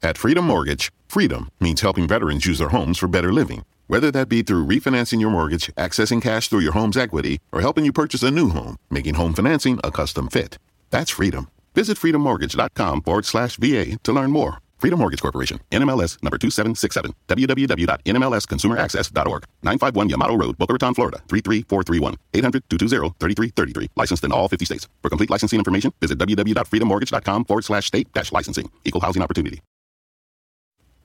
At Freedom Mortgage, freedom means helping veterans use their homes for better living. Whether that be through refinancing your mortgage, accessing cash through your home's equity, or helping you purchase a new home, making home financing a custom fit. That's freedom. Visit freedommortgage.com forward slash VA to learn more. Freedom Mortgage Corporation, NMLS number 2767, www.nmlsconsumeraccess.org, 951 Yamato Road, Boca Raton, Florida, 33431, 800-220-3333. Licensed in all 50 states. For complete licensing information, visit www.freedommortgage.com forward slash state dash licensing. Equal housing opportunity.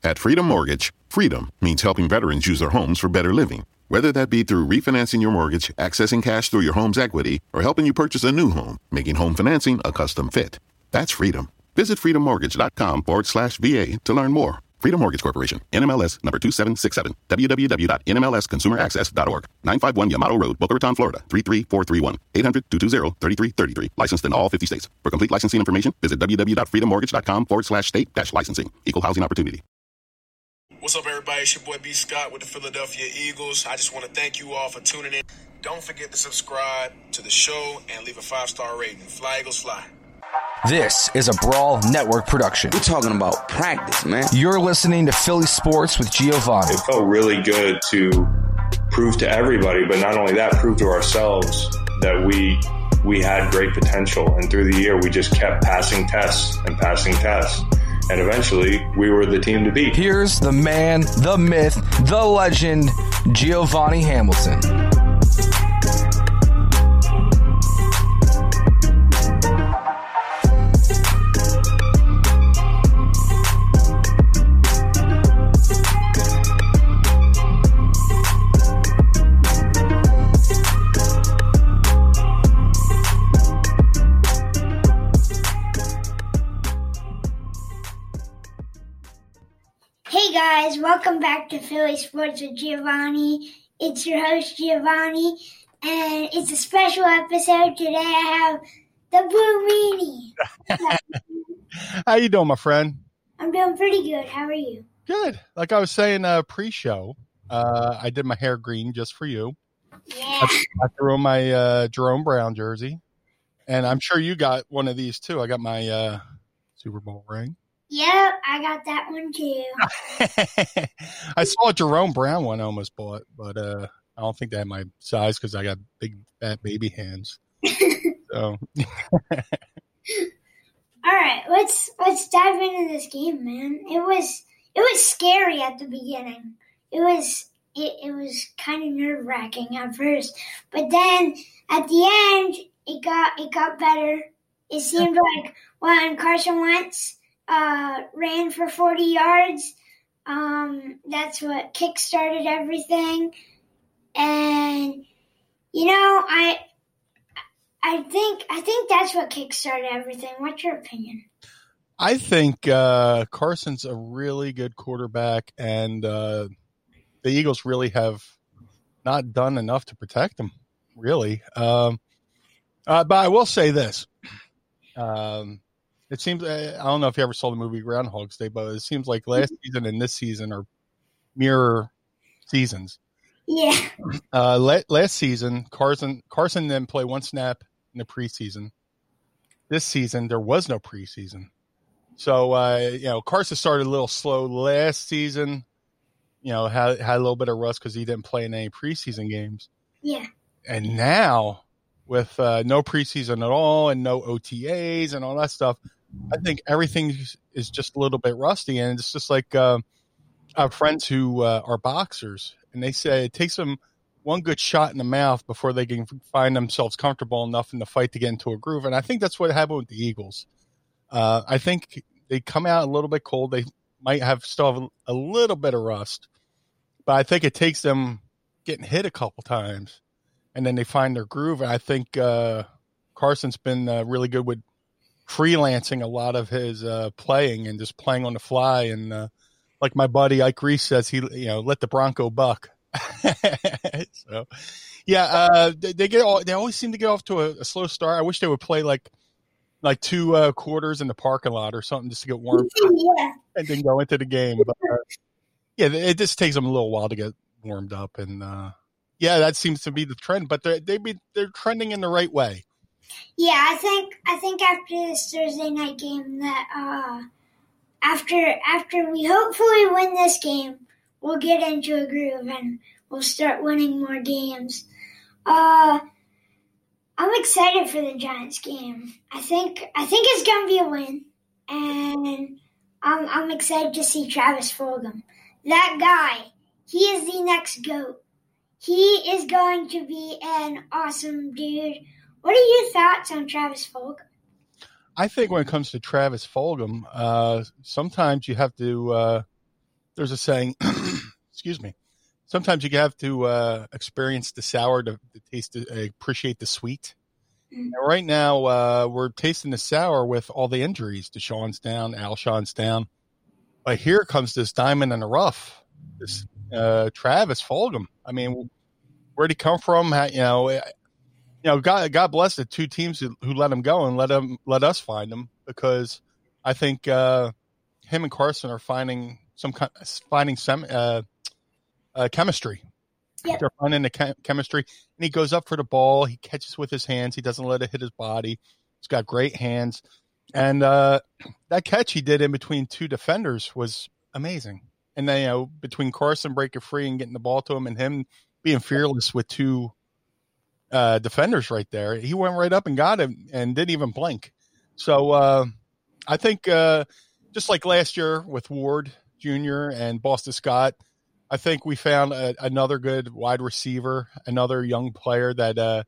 At Freedom Mortgage, freedom means helping veterans use their homes for better living. Whether that be through refinancing your mortgage, accessing cash through your home's equity, or helping you purchase a new home, making home financing a custom fit. That's freedom. Visit freedommortgage.com forward slash VA to learn more. Freedom Mortgage Corporation, NMLS number 2767, www.nmlsconsumeraccess.org, 951 Yamato Road, Boca Raton, Florida, 33431, 800-220-3333. Licensed in all 50 states. For complete licensing information, visit www.freedommortgage.com forward slash state dash licensing. Equal housing opportunity. What's up, everybody? It's your boy B. Scott with the Philadelphia Eagles. I just want to thank you all for tuning in. Don't forget to subscribe to the show and leave a five star rating. Fly Eagles Fly. This is a Brawl Network production. We're talking about practice, man. You're listening to Philly Sports with Giovanni. It felt really good to prove to everybody, but not only that, prove to ourselves that we we had great potential. And through the year, we just kept passing tests and passing tests. And eventually, we were the team to beat. Here's the man, the myth, the legend, Giovanni Hamilton. Welcome back to Philly Sports with Giovanni. It's your host Giovanni, and it's a special episode. Today I have the Blue Meanie. How you doing, my friend? I'm doing pretty good. How are you? Good. Like I was saying uh, pre-show, uh, I did my hair green just for you. Yeah. I, I threw on my uh, Jerome Brown jersey, and I'm sure you got one of these too. I got my uh, Super Bowl ring. Yep, I got that one too. I saw a Jerome Brown one I almost bought, but uh, I don't think they had my size because I got big fat baby hands. so All right, let's let's dive into this game, man. It was it was scary at the beginning. It was it, it was kind of nerve wracking at first, but then at the end it got it got better. It seemed like when Carson Wentz uh, ran for forty yards, um, that's what kick started everything. And you know, I I think I think that's what kickstarted everything. What's your opinion? I think uh, Carson's a really good quarterback, and uh, the Eagles really have not done enough to protect him. Really, um, uh, but I will say this: um, it seems I don't know if you ever saw the movie Groundhog's Day, but it seems like last season and this season are mirror seasons. Yeah. Uh, la- last season, Carson Carson didn't play one snap in the preseason. This season, there was no preseason, so uh, you know Carson started a little slow last season. You know, had had a little bit of rust because he didn't play in any preseason games, Yeah. and now with uh, no preseason at all and no OTAs and all that stuff, I think everything is- just a little bit rusty. And it's just like uh, I have friends who uh, are boxers, and they say it takes them one good shot in the mouth before they can find themselves comfortable enough in the fight to get into a groove. And I think that's what happened with the Eagles. Uh, I think they come out a little bit cold. They might have still have a little bit of rust, but I think it takes them getting hit a couple times, and then they find their groove. And I think uh, Carson's been uh, really good with freelancing a lot of his uh, playing and just playing on the fly. And uh, like my buddy Ike Reese says, he you know let the Bronco buck. so yeah, uh, they, they, get all, they always seem to get off to a, a, slow start. I wish they would play like like two uh, quarters in the parking lot or something just to get warm yeah. and then go into the game. But uh, yeah, it just takes them a little while to get warmed up and uh, yeah, that seems to be the trend. But they they be they're trending in the right way. Yeah, I think I think after this Thursday night game that uh, after after we hopefully win this game, we'll get into a groove and we'll start winning more games. Uh, I'm excited for the Giants game. I think I think it's gonna be a win, and I'm I'm excited to see Travis Fulgham. That guy, he is the next goat. He is going to be an awesome dude. What are your thoughts on Travis Fulgham? I think when it comes to Travis Fulgham, uh, sometimes you have to. Uh, there's a saying, excuse me. Sometimes you have to uh, experience the sour to, to taste, the, appreciate the sweet. Mm-hmm. right now, uh, we're tasting the sour with all the injuries. DeSean's down, Alshon's down. But here comes this diamond in the rough, this uh, Travis Fulgham. I mean, where'd he come from? How, you know, you know, God, God bless the two teams who, who let him go and let him let us find him because I think uh, him and Carson are finding some finding some uh, uh, chemistry. Yep. They're finding the chem- chemistry, and he goes up for the ball. He catches with his hands. He doesn't let it hit his body. He's got great hands, and uh, that catch he did in between two defenders was amazing. And then you know between Carson breaking free and getting the ball to him, and him being fearless with two uh, defenders right there, he went right up and got him and didn't even blink. So uh, I think uh, just like last year with Ward Jr. and Boston Scott, I think we found a, another good wide receiver, another young player that. Uh,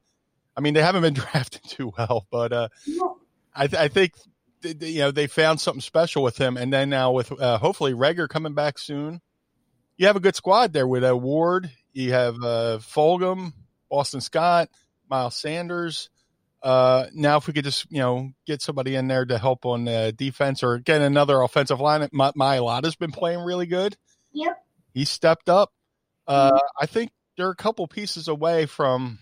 I mean, they haven't been drafted too well, but uh, I, th- I, think you know they found something special with him, and then now with uh, hopefully Reagor coming back soon, you have a good squad there with Ward. You have Fulgham, Boston Scott, Miles Sanders. Uh, now, if we could just you know get somebody in there to help on uh, defense or get another offensive line, My- Mailata's been playing really good. Yep, he stepped up. Uh, mm-hmm. I think they're a couple pieces away from.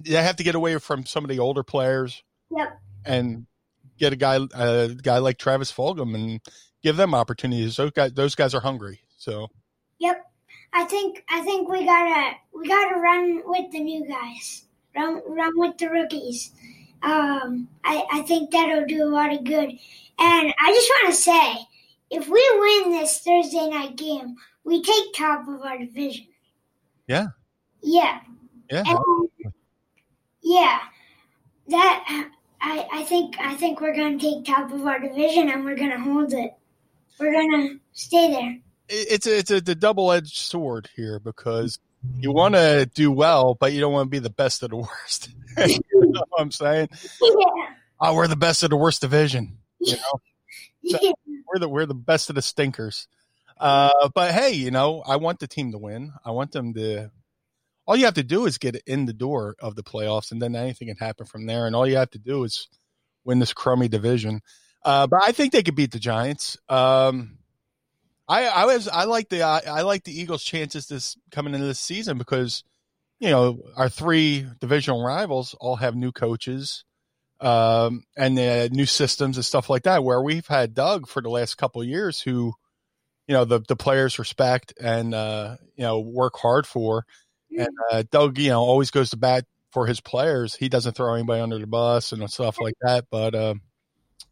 They have to get away from some of the older players. Yep. And get a guy, a guy like Travis Fulgham, and give them opportunities. Those guys, those guys are hungry. So. Yep. I think I think we gotta we gotta run with the new guys. Run run with the rookies. Um, I, I think that'll do a lot of good. And I just want to say, if we win this Thursday night game, we take top of our division. Yeah. Yeah. Yeah. And, yeah. That I I think I think we're to take top of our division and we're to hold it. We're to stay there it's a, it's a the double edged sword here because you want to do well, but you don't want to be the best of the worst. you know what I'm saying? Yeah. Oh, we're the best of the worst division. You know, so we're the we're the best of the stinkers. Uh, but hey, you know, I want the team to win. I want them to. All you have to do is get in the door of the playoffs, and then anything can happen from there. And all you have to do is win this crummy division. Uh, but I think they could beat the Giants. Um, I, I was I like the I, I like the Eagles' chances this coming into this season because you know our three divisional rivals all have new coaches um, and uh, new systems and stuff like that. Where we've had Doug for the last couple of years, who you know the the players respect and uh, you know work hard for, and uh, Doug you know always goes to bat for his players. He doesn't throw anybody under the bus and stuff like that. But uh,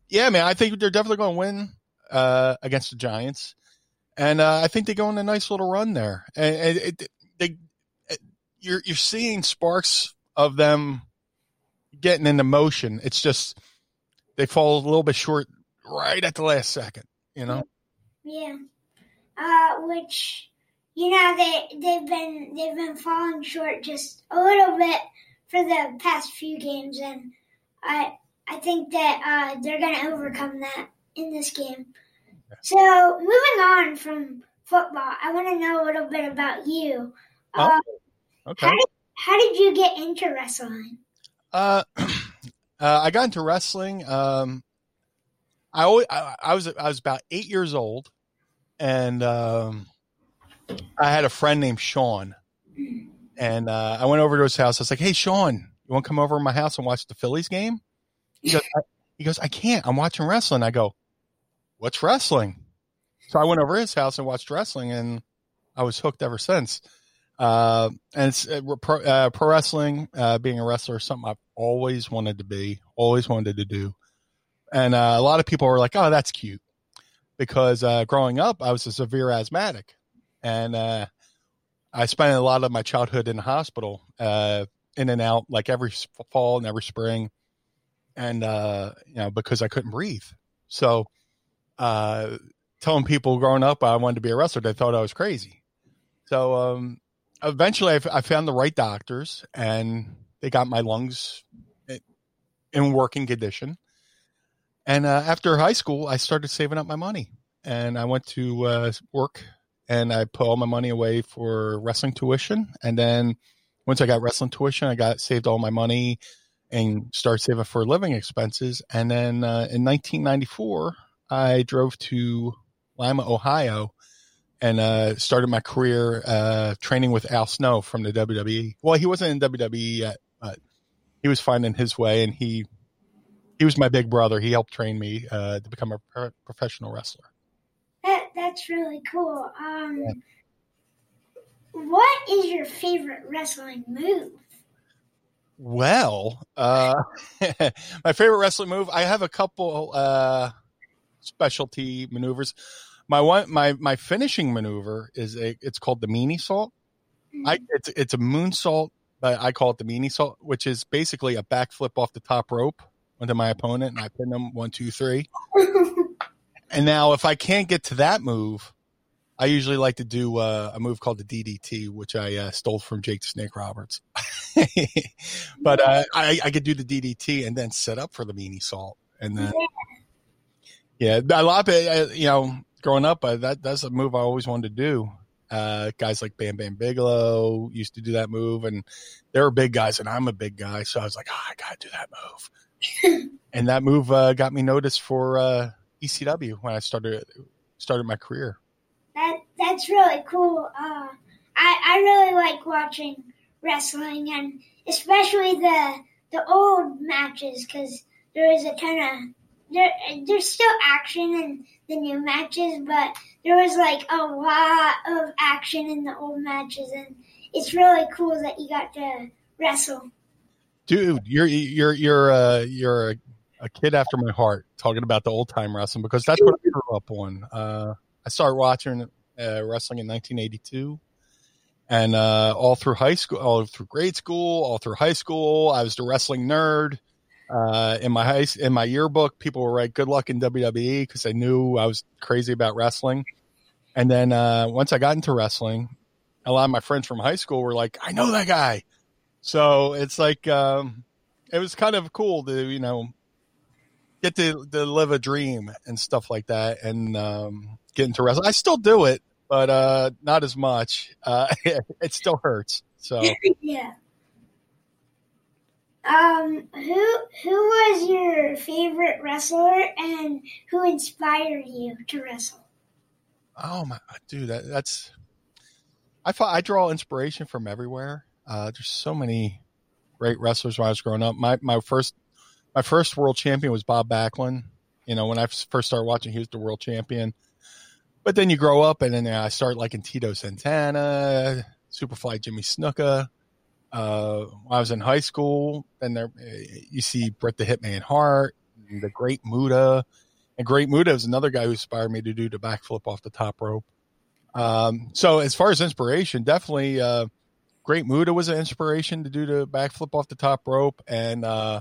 yeah, man, I think they're definitely going to win uh, against the Giants and uh, I think they go on a nice little run there. And, it, they, it, you're you're seeing sparks of them getting into motion. It's just they fall a little bit short right at the last second. You know. Yeah. Uh, which you know they they've been they've been falling short just a little bit for the past few games, and I I think that uh, they're going to overcome that in this game. So, moving on from football, I want to know a little bit about you. Oh, uh, okay. How did, how did, you get into wrestling? Uh, uh, I got into wrestling. Um, I always I, I was I was about eight years old, and um, I had a friend named Sean, and uh, I went over to his house. I was like, "Hey, Sean, you want to come over to my house and watch the Phillies game?" He goes, I, "He goes, I can't. I'm watching wrestling." I go, "What's wrestling?" So I went over his house and watched wrestling, and I was hooked ever since. Uh, and it's uh, pro, uh, pro wrestling, uh, being a wrestler, is something I've always wanted to be, always wanted to do. And uh, a lot of people were like, "Oh, that's cute," because uh, growing up, I was a severe asthmatic, and I spent a lot of my childhood in the hospital, in and out, like every fall and every spring, and you know because I couldn't breathe. So, uh, telling people growing up I wanted to be a wrestler, they thought I was crazy. So, um, eventually, I, I found the right doctors, and they got my lungs in working condition. And uh, after high school, I started saving up my money, and I went to uh, work, and I put all my money away for wrestling tuition. And then once I got wrestling tuition, I got saved all my money and started saving for living expenses. And then uh, in 1994, I drove to Lima, Ohio, and uh, started my career uh, training with Al Snow from the WWE. Well, he wasn't in WWE yet, but he was finding his way, and he he was my big brother. He helped train me uh, to become a pro- professional wrestler. That that's really cool. Um, yeah. what is your favorite wrestling move? Well, uh, my favorite wrestling move. I have a couple uh, specialty maneuvers. My one, my my finishing maneuver is a. It's called the meanie Mm-hmm. I it's it's a moonsault, but I call it the meanie salt, which is basically a backflip off the top rope onto my opponent, and I pin them one, two, three. and now, if I can't get to that move, I usually like to do uh, a move called the DDT, which I uh, stole from Jake Snake Roberts. but uh, I, I could do the DDT and then set up for the meanie salt, and then yeah, a lot of it. Uh, you know, growing up, uh, that that's a move I always wanted to do. Uh, guys like Bam Bam Bigelow used to do that move, and they were big guys, and I'm a big guy, so I was like, oh, I gotta do that move. and that move uh, got me noticed for uh, ECW when I started started my career. That that's really cool. Uh, I I really like watching wrestling and especially the the old matches because there is a kind of there there's still action in the new matches, but there was like a lot of action in the old matches, and it's really cool that you got to wrestle dude, you're you're you're uh, you're a, kid after my heart talking about the old time wrestling because that's what I grew up on. Uh, I started watching uh, wrestling in 1982, and uh, all through high school, all through grade school, all through high school, I was the wrestling nerd. Uh, in my high, in my yearbook, people were like, "Good luck in WWE" because they knew I was crazy about wrestling. And then uh, once I got into wrestling, a lot of my friends from high school were like, "I know that guy." So it's like um, it was kind of cool to you know get to, to live a dream and stuff like that, and um, get into wrestling. I still do it, but uh, not as much. Uh, it still hurts. So yeah. Um, who who was your favorite wrestler and who inspired you to wrestle? Oh my dude, that, that's I I draw inspiration from everywhere. Uh, there's so many great wrestlers when I was growing up. My my first my first world champion was Bob Backlund. You know, when I first started watching, he was the world champion. But then you grow up, and then I start liking Tito Santana, Superfly Jimmy Snuka. Uh, I was in high school, and there you see Bret the Hitman Hart, the Great Muta, and Great Muta is another guy who inspired me to do the backflip off the top rope. Um, so as far as inspiration, definitely uh, Great Muta was an inspiration to do the backflip off the top rope, and uh,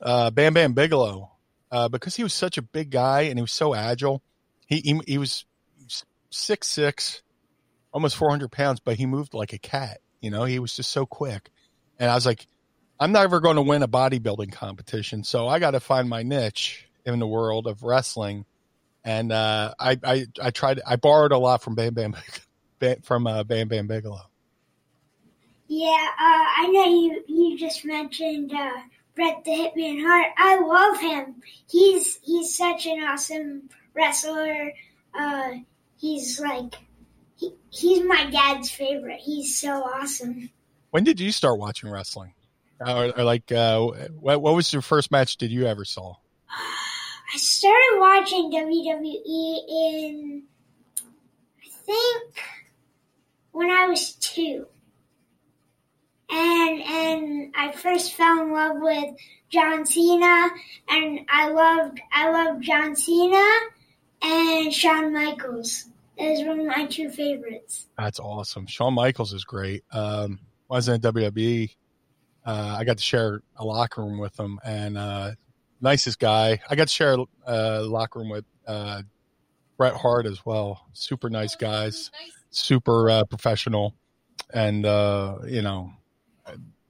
uh, Bam Bam Bigelow uh, because he was such a big guy and he was so agile. He he, he was six six, almost four hundred pounds, but he moved like a cat. You know, he was just so quick, and I was like, I'm never going to win a bodybuilding competition, so I got to find my niche in the world of wrestling. And uh, I, I I tried I borrowed a lot from Bam Bam from uh, Bam Bam Bigelow. Yeah, uh, I know you. You just mentioned uh, Bret the Hitman Hart. I love him. He's he's such an awesome wrestler. Uh, he's like he, he's my dad's favorite. He's so awesome. When did you start watching wrestling? Or, or like, uh, what, what was your first match did you ever saw? I started watching WWE in I think when I was two. And and I first fell in love with John Cena and I loved I loved John Cena and Shawn Michaels. Those were my two favorites. That's awesome. Shawn Michaels is great. Um, when I was in WWE, uh, I got to share a locker room with him, and uh, nicest guy. I got to share a uh, locker room with uh, Bret Hart as well. Super nice guys, super uh, professional, and uh, you know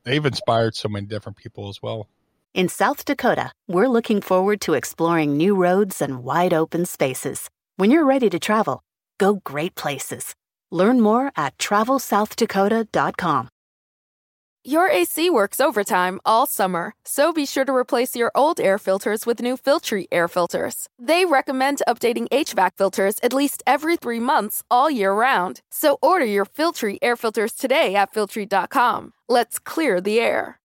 they've inspired so many different people as well. In South Dakota, we're looking forward to exploring new roads and wide open spaces. When you're ready to travel, go great places. Learn more at travelsouthdakota.com. Your AC works overtime all summer, so be sure to replace your old air filters with new Filtrete air filters. They recommend updating HVAC filters at least every three months all year round. So order your Filtrete air filters today at Filtrete.com. Let's clear the air.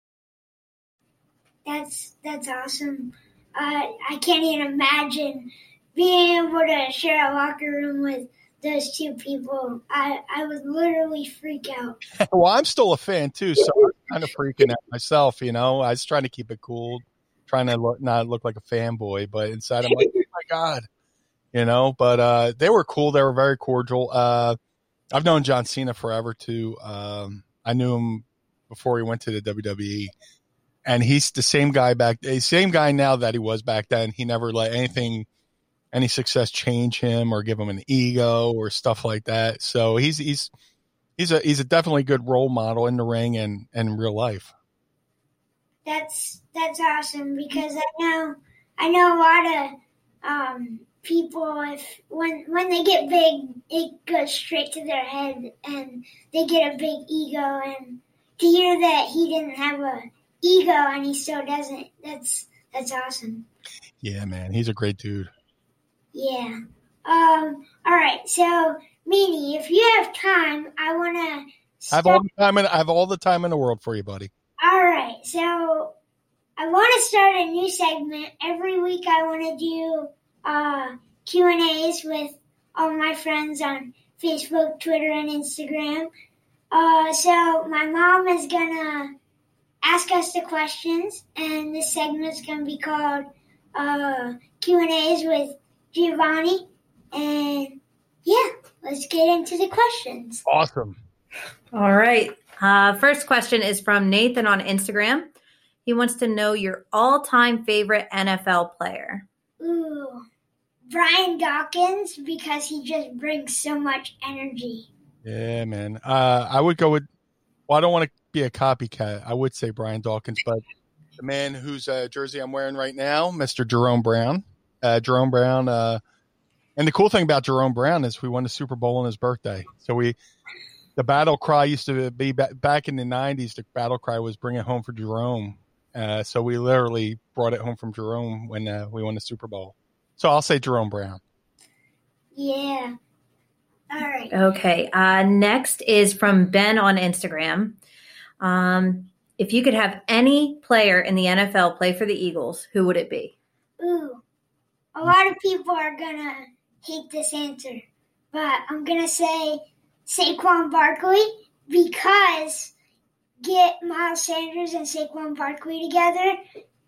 That's that's awesome. Uh, I can't even imagine being able to share a locker room with those two people. I, I would literally freak out. well, I'm still a fan too, so I'm kind of freaking out myself. You know, I was trying to keep it cool, trying to look, not look like a fanboy, but inside I'm like, oh my god, you know. But uh, they were cool. They were very cordial. Uh, I've known John Cena forever too. Um, I knew him before he went to the WWE. And he's the same guy back, the same guy now that he was back then. He never let anything any success change him or give him an ego or stuff like that. So he's he's he's a he's a definitely good role model in the ring and and in real life. That's that's awesome because I know I know a lot of um, people if when when they get big it goes straight to their head and they get a big ego and to hear that he didn't have a ego and he still doesn't that's that's awesome. Yeah, man, he's a great dude. Yeah. Um. All right. So, Meanie, if you have time, I want to. I have all the time. In, I have all the time in the world for you, buddy. All right. So, I want to start a new segment every week. I want to do uh, Q and A's with all my friends on Facebook, Twitter, and Instagram. Uh, so my mom is gonna ask us the questions, and this segment is gonna be called uh, Q and A's with Giovanni. And yeah, let's get into the questions. Awesome. All right. Uh, first question is from Nathan on Instagram. He wants to know your all time favorite NFL player. Ooh, Brian Dawkins because he just brings so much energy. Yeah, man. Uh, I would go with, well, I don't want to be a copycat. I would say Brian Dawkins, but the man whose uh, jersey I'm wearing right now, Mr. Jerome Brown uh, Jerome Brown. Uh, and the cool thing about Jerome Brown is we won the Super Bowl on his birthday. So we, the battle cry used to be back in the '90s. The battle cry was "Bring it home for Jerome." Uh, so we literally brought it home from Jerome when uh, we won the Super Bowl. So I'll say Jerome Brown. Yeah. All right. Okay. Uh, next is from Ben on Instagram. Um, if you could have any player in the NFL play for the Eagles, who would it be? Ooh, a lot of people are gonna hate this answer, but I'm gonna say Saquon Barkley because get Miles Sanders and Saquon Barkley together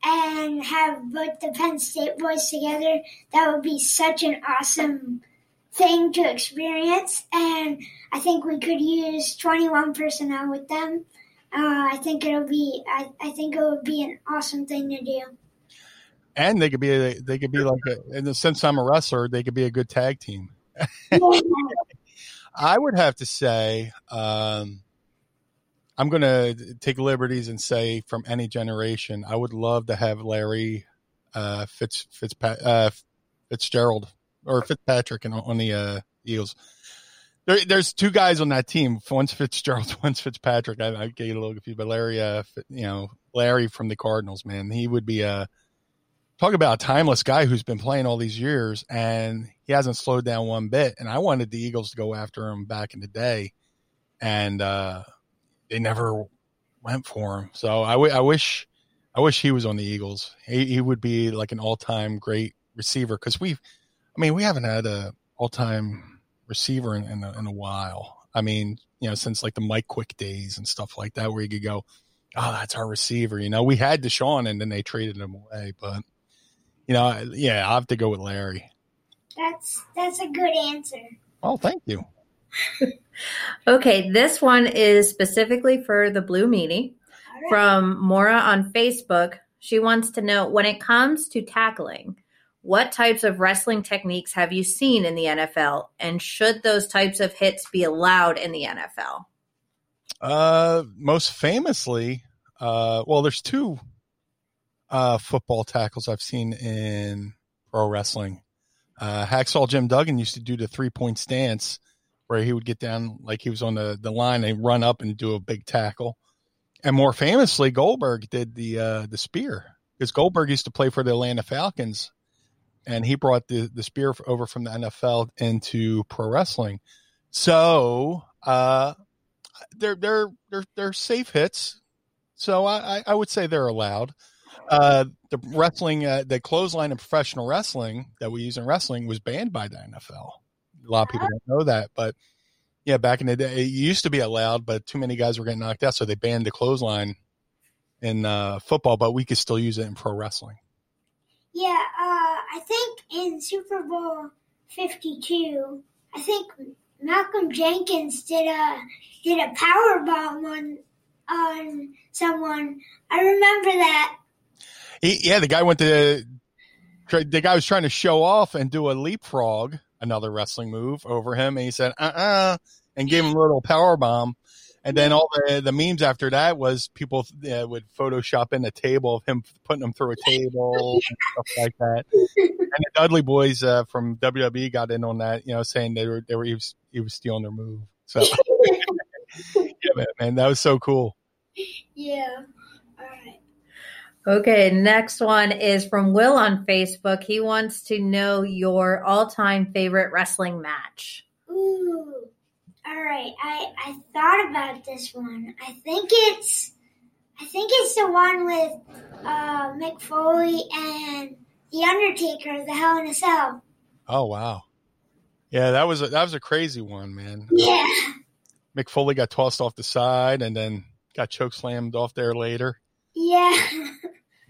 and have both the Penn State boys together. That would be such an awesome thing to experience, and I think we could use 21 personnel with them. Uh, I think it'll be. I, I think it would be an awesome thing to do and they could be a, they could be like a, in the sense I'm a wrestler, they could be a good tag team. I would have to say, um, I'm going to take liberties and say from any generation, I would love to have Larry uh, Fitz, uh, Fitzgerald or Fitzpatrick on the uh, Eagles. there, there's two guys on that team. One's Fitzgerald, one's Fitzpatrick. I, I get a little confused, but Larry, uh, you know, Larry from the Cardinals, man, he would be a talk about a timeless guy who's been playing all these years and he hasn't slowed down one bit. And I wanted the Eagles to go after him back in the day, and uh, they never went for him. So I, w- I wish, I wish he was on the Eagles. He, he would be like an all time great receiver because we've, I mean, we haven't had a all time receiver in, in a, in, a, while. I mean, you know, since like the Mike Quick days and stuff like that, where you could go, oh, that's our receiver. You know, we had DeSean and then they traded him away, but you know, yeah, I have to go with Larry. That's that's a good answer. Oh, thank you. okay, this one is specifically for the Blue Meanie right. from Mora on Facebook. She wants to know when it comes to tackling, what types of wrestling techniques have you seen in the NFL, and should those types of hits be allowed in the NFL? Uh, most famously, uh, well, there's two uh, football tackles I've seen in pro wrestling. Uh, Hacksaw Jim Duggan used to do the three point stance where he would get down like he was on the, the line and run up and do a big tackle. And more famously, Goldberg did the uh, the spear because Goldberg used to play for the Atlanta Falcons and he brought the the spear over from the NFL into pro wrestling. So uh, they're they're they're they're safe hits. So I I would say they're allowed. Uh, the wrestling, uh, the clothesline in professional wrestling that we use in wrestling was banned by the NFL. A lot of people don't know that, but yeah, back in the day, it used to be allowed, but too many guys were getting knocked out, so they banned the clothesline in uh, football. But we could still use it in pro wrestling. Yeah, uh, I think in Super Bowl Fifty Two, I think Malcolm Jenkins did a did a power bomb on on someone. I remember that. He, yeah, the guy went to the guy was trying to show off and do a leapfrog, another wrestling move over him, and he said, "Uh, uh-uh, uh and gave him a little power bomb. And then all the, the memes after that was people uh, would Photoshop in a table of him putting them through a table and stuff like that. And the Dudley Boyz uh, from WWE got in on that, you know, saying they were they were he was, he was stealing their move. So yeah, man, man, that was so cool. Yeah. All right. Okay, next one is from Will on Facebook. He wants to know your all-time favorite wrestling match. Ooh. All right, I I thought about this one. I think it's I think it's the one with uh, Mick Foley and the Undertaker, the Hell in a Cell. Oh wow, yeah, that was a, that was a crazy one, man. Yeah, Mick Foley got tossed off the side and then got choke slammed off there later. Yeah.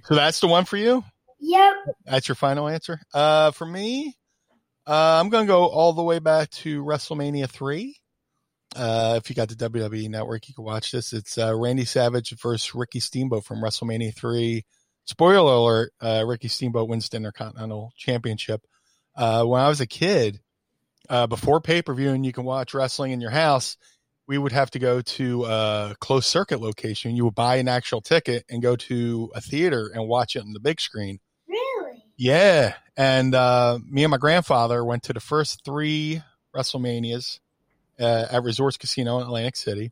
so that's the one for you. Yep. That's your final answer. Uh, for me, uh, I'm gonna go all the way back to WrestleMania three. Uh, if you got the WWE Network, you can watch this. It's uh, Randy Savage versus Ricky Steamboat from WrestleMania three. Spoiler alert: uh, Ricky Steamboat wins the Intercontinental Championship. Uh, when I was a kid, uh, before pay per view, and you can watch wrestling in your house, we would have to go to a closed circuit location. You would buy an actual ticket and go to a theater and watch it on the big screen. Really? Yeah. And uh, me and my grandfather went to the first three WrestleManias uh, at Resorts Casino in Atlantic City.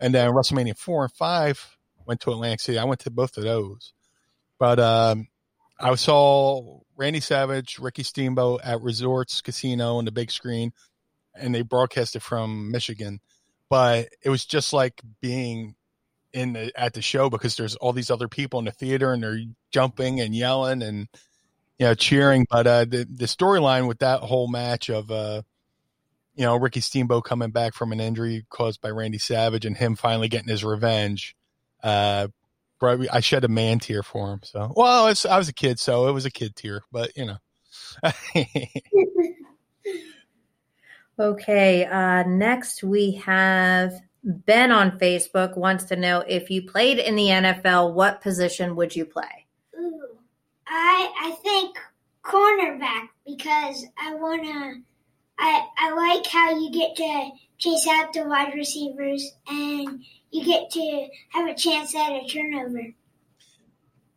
And then WrestleMania 4 and 5 went to Atlantic City. I went to both of those. But um, I saw Randy Savage, Ricky Steamboat at Resorts Casino on the big screen, and they broadcast it from Michigan. But it was just like being in the, at the show because there's all these other people in the theater and they're jumping and yelling and you know cheering. But uh, the the storyline with that whole match of uh, you know, Ricky Steamboat coming back from an injury caused by Randy Savage and him finally getting his revenge. Uh, I shed a man tear for him. So, well, I was a kid, so it was a kid tear, but you know. okay. Uh, next we have Ben on Facebook wants to know if you played in the NFL, what position would you play? Ooh, I I think cornerback because I want to I, I like how you get to chase out the wide receivers and you get to have a chance at a turnover.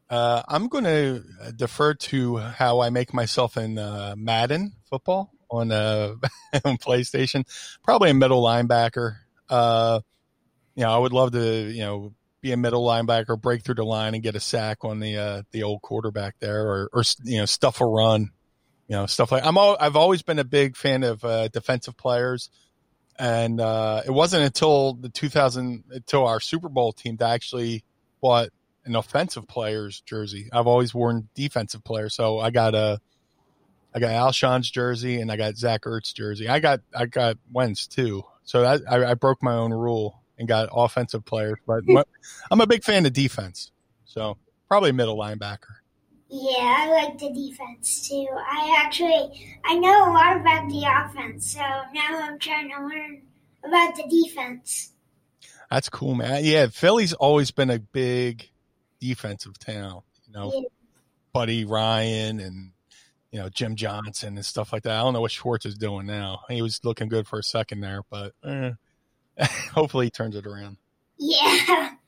Uh, I'm going to defer to how I make myself in uh, Madden football on uh on PlayStation. Probably a middle linebacker. Uh, you know, I would love to you know be a middle linebacker, break through the line, and get a sack on the uh, the old quarterback there, or or you know stuff a run, you know stuff like I'm. All, I've always been a big fan of uh, defensive players, and uh, it wasn't until the 2000 until our Super Bowl team that actually bought an offensive player's jersey. I've always worn defensive players, so I got a. I got Alshon's jersey and I got Zach Ertz jersey. I got I got Wentz too. So that, I, I broke my own rule and got offensive players, but I'm a big fan of defense. So probably middle linebacker. Yeah, I like the defense too. I actually I know a lot about the offense, so now I'm trying to learn about the defense. That's cool, man. Yeah, Philly's always been a big defensive town. You know, yeah. Buddy Ryan and you know Jim Johnson and stuff like that. I don't know what Schwartz is doing now. He was looking good for a second there, but eh, hopefully he turns it around. Yeah.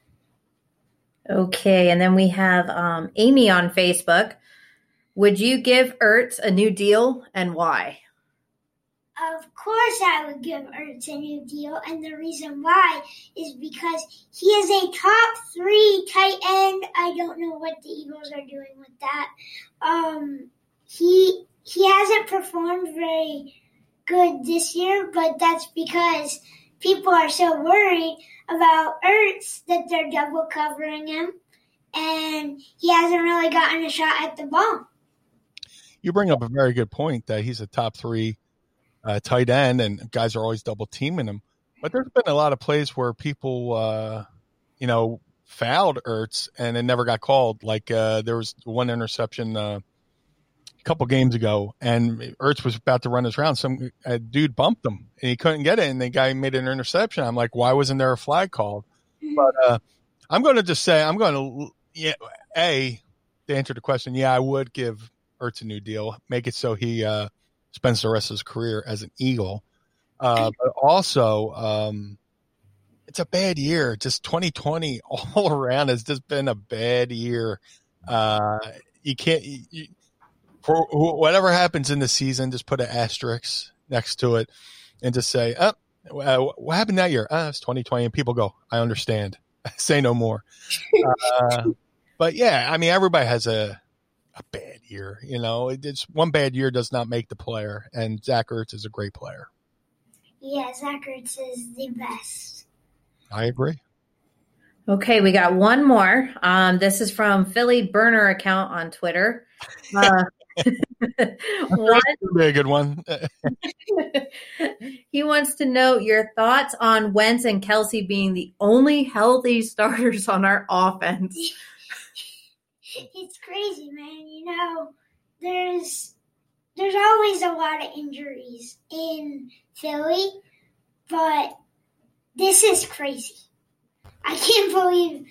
Okay, and then we have um, Amy on Facebook. Would you give Ertz a new deal and why? Of course, I would give Ertz a new deal, and the reason why is because he is a top three tight end. I don't know what the Eagles are doing with that. Um, he he hasn't performed very good this year, but that's because people are so worried about Ertz that they're double covering him, and he hasn't really gotten a shot at the ball. You bring up a very good point that he's a top three uh, tight end, and guys are always double teaming him. But there's been a lot of plays where people, uh, you know, fouled Ertz and it never got called. Like uh, there was one interception uh, couple games ago, and Ertz was about to run his round. Some dude bumped him, and he couldn't get it, and the guy made an interception. I'm like, why wasn't there a flag called? But uh, I'm going to just say, I'm going to, yeah, a to answer the question, yeah, I would give Ertz a new deal, make it so he uh, spends the rest of his career as an Eagle. Uh, but also, um, it's a bad year. Just 2020 all around has just been a bad year. Uh, you can't, you, for whatever happens in the season, just put an asterisk next to it and just say, oh, uh, what happened that year? Ah, it's 2020. And people go, I understand. say no more. Uh, but yeah, I mean, everybody has a, a bad year. You know, it's one bad year does not make the player, and Zach Ertz is a great player. Yeah, Zach Ertz is the best. I agree. Okay, we got one more. Um, this is from Philly Burner account on Twitter. Uh, one, be a good one. he wants to know your thoughts on Wentz and Kelce being the only healthy starters on our offense it's crazy, man. You know, there's there's always a lot of injuries in Philly, but this is crazy. I can't believe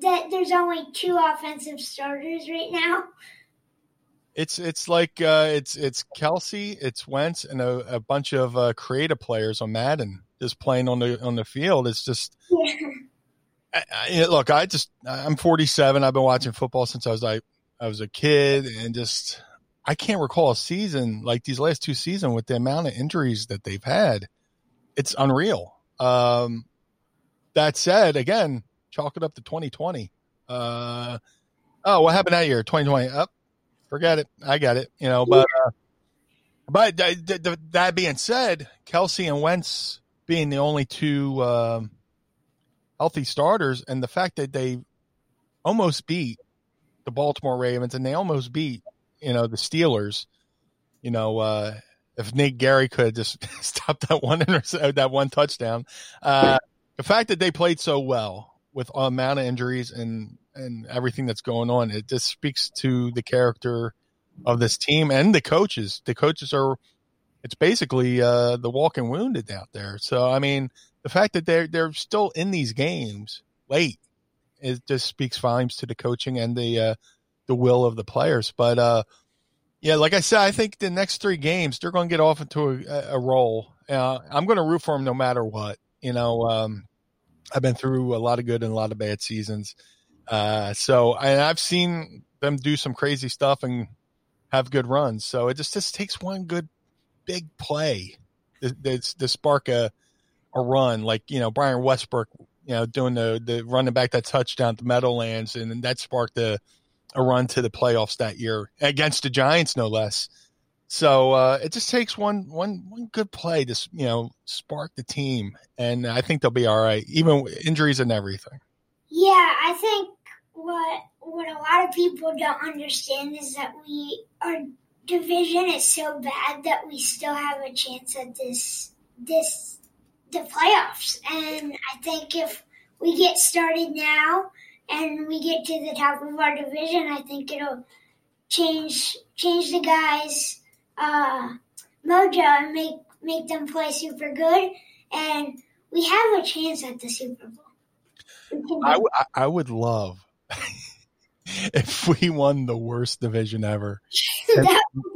that there's only two offensive starters right now. It's it's like uh, it's it's Kelce, it's Wentz, and a, a bunch of uh, creative players on Madden just playing on the on the field. It's just yeah. I, I, look, I just I'm 47. I've been watching football since I was like I was a kid, and just I can't recall a season like these last two seasons with the amount of injuries that they've had. It's unreal. Um, that said, again, chalk it up to 2020. Uh, oh, what happened that year? 2020. Up, oh, forget it. I got it. You know, but uh, but that being said, Kelce and Wentz being the only two. Um, healthy starters, and the fact that they almost beat the Baltimore Ravens and they almost beat you know the Steelers. You know, uh, if Nate Gerry could just stop that one inter- that one touchdown, uh, the fact that they played so well with amount of injuries and and everything that's going on, it just speaks to the character of this team and the coaches. The coaches are it's basically uh, the walking wounded out there. So I mean, the fact that they're they're still in these games late it just speaks volumes to the coaching and the uh, the will of the players. But uh, yeah, like I said, I think the next three games they're going to get off into a, a roll. Uh, I'm going to root for them no matter what. You know, um, I've been through a lot of good and a lot of bad seasons. Uh, so I've seen them do some crazy stuff and have good runs. So it just just takes one good big play to, to spark a a run, like you know Brian Westbrook, you know doing the the running back that touchdown to Meadowlands, and that sparked a a run to the playoffs that year against the Giants, no less. So uh, it just takes one one one good play to you know spark the team, and I think they'll be all right, even injuries and everything. Yeah, I think what what a lot of people don't understand is that we our division is so bad that we still have a chance at this this the playoffs. And I think if we get started now and we get to the top of our division, I think it'll change change the guys' uh, mojo and make make them play super good. And we have a chance at the Super Bowl. I, w- I would love if we won the worst division ever and,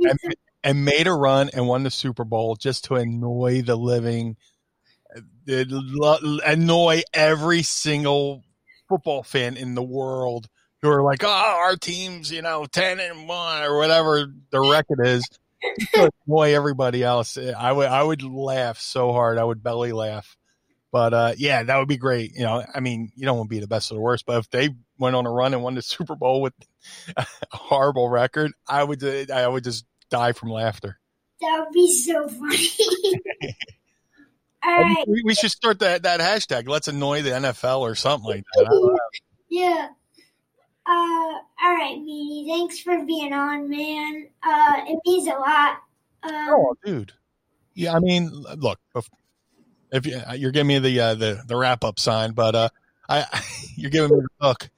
and, and, made a run and won the Super Bowl just to annoy the living, uh, annoy every single football fan in the world who are like, oh, our team's, you know, 10 and 1 or whatever the record is. annoy everybody else. I would, I would laugh so hard. I would belly laugh. But uh, yeah, that would be great. You know, I mean, you don't want to be the best or the worst, but if they went on a run and won the Super Bowl with a horrible record, I would I would just die from laughter. That would be so funny. All right. We, we, should start that that hashtag. Let's annoy the NFL or something like that. yeah. Uh, all right, Meanie. Thanks for being on, man. Uh, it means a lot. Um, oh, dude. Yeah, I mean, look, if you, you're giving me the uh, the the wrap up sign, but uh, I you're giving me the hook.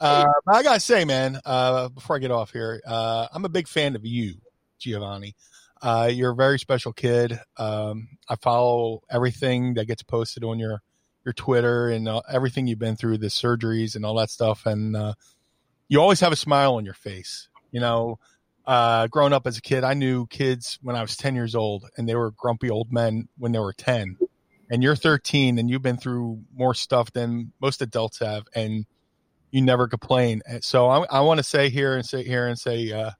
Uh, I gotta say, man, uh, before I get off here, uh, I'm a big fan of you, Giovanni. Uh, you're a very special kid. Um, I follow everything that gets posted on your your Twitter and uh, everything you've been through, the surgeries and all that stuff, and uh, you always have a smile on your face. You know, uh, growing up as a kid, I knew kids when I was 10 years old, and they were grumpy old men when they were 10. And you're 13, and you've been through more stuff than most adults have, and you never complain. So I, I want to say here and sit here and say, uh,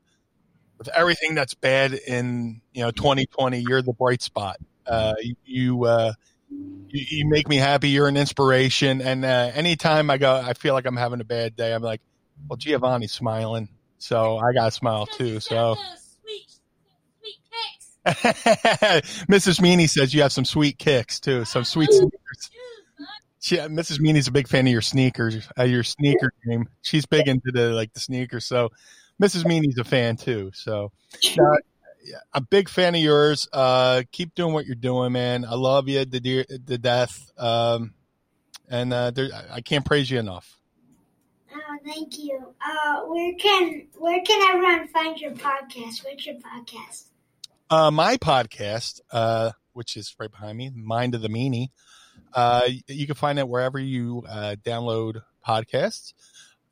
with everything that's bad in you know 2020, you're the bright spot. Uh, you, uh, you, you make me happy. You're an inspiration. And uh, anytime I go, I feel like I'm having a bad day. I'm like, well, Giovanni's smiling, so I got to smile too. So. Mrs. Meanie says you have some sweet kicks too, some sweet sneakers. She, Mrs. Meanie's a big fan of your sneakers, uh, your sneaker game. She's big into the like the sneakers. So Mrs. Meanie's a fan too. So uh, a big fan of yours. Uh, keep doing what you're doing, man. I love you to, de- to death. Um, and uh, there, I can't praise you enough. Oh, thank you. Uh, where can where can everyone find your podcast? What's your podcast? Uh, my podcast, uh, which is right behind me, Mind of the Meanie. Uh, you can find it wherever you uh, download podcasts.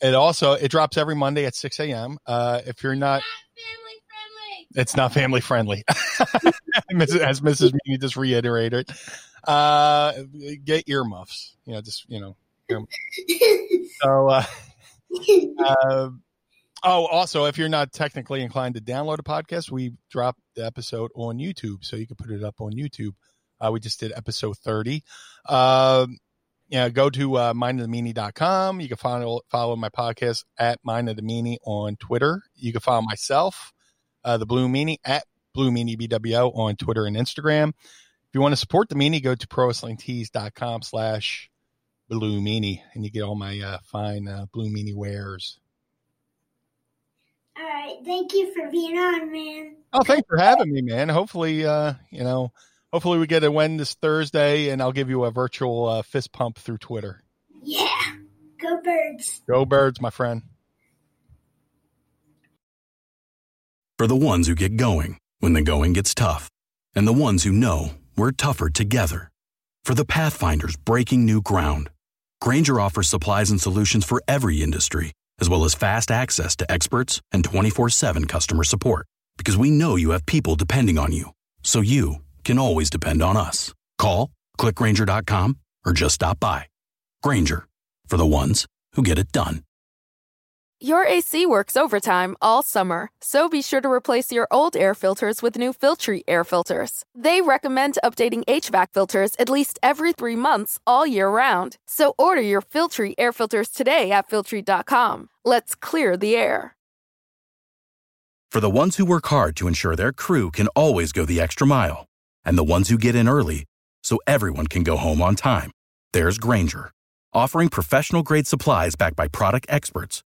It also it drops every Monday at six a.m. Uh, if you're not, it's not family friendly, as Mrs. Meanie just reiterated. Uh, get earmuffs, you know, just you know. so, uh, uh, oh, also, if you're not technically inclined to download a podcast, we drop the episode on YouTube, so you can put it up on YouTube. Uh, we just did episode 30. Um, yeah, go to uh, mindofthemeanie.com. You can follow, follow my podcast at Mind of the Meanie on Twitter. You can follow myself, uh, the Blue Meanie, at Blue Meanie BWO on Twitter and Instagram. If you want to support the Meanie, go to prowrestlingtees.com slash Blue Meanie, and you get all my uh, fine uh, Blue Meanie wares. All right. Thank you for being on, man. Oh, thanks for having me, man. Hopefully, uh, you know – hopefully we get a win this Thursday, and I'll give you a virtual uh, fist pump through Twitter. Yeah, go birds. Go birds, my friend. For the ones who get going when the going gets tough, and the ones who know we're tougher together. For the Pathfinders breaking new ground, Grainger offers supplies and solutions for every industry, as well as fast access to experts and 24 7 customer support. Because we know you have people depending on you. So you can always depend on us. Call, clickgrainger.com, or just stop by. Grainger, for the ones who get it done. Your AC works overtime all summer, so be sure to replace your old air filters with new Filtrete air filters. They recommend updating HVAC filters at least every three months all year round. So order your Filtrete air filters today at Filtrete.com. Let's clear the air. For the ones who work hard to ensure their crew can always go the extra mile, and the ones who get in early so everyone can go home on time, there's Grainger, offering professional grade supplies backed by product experts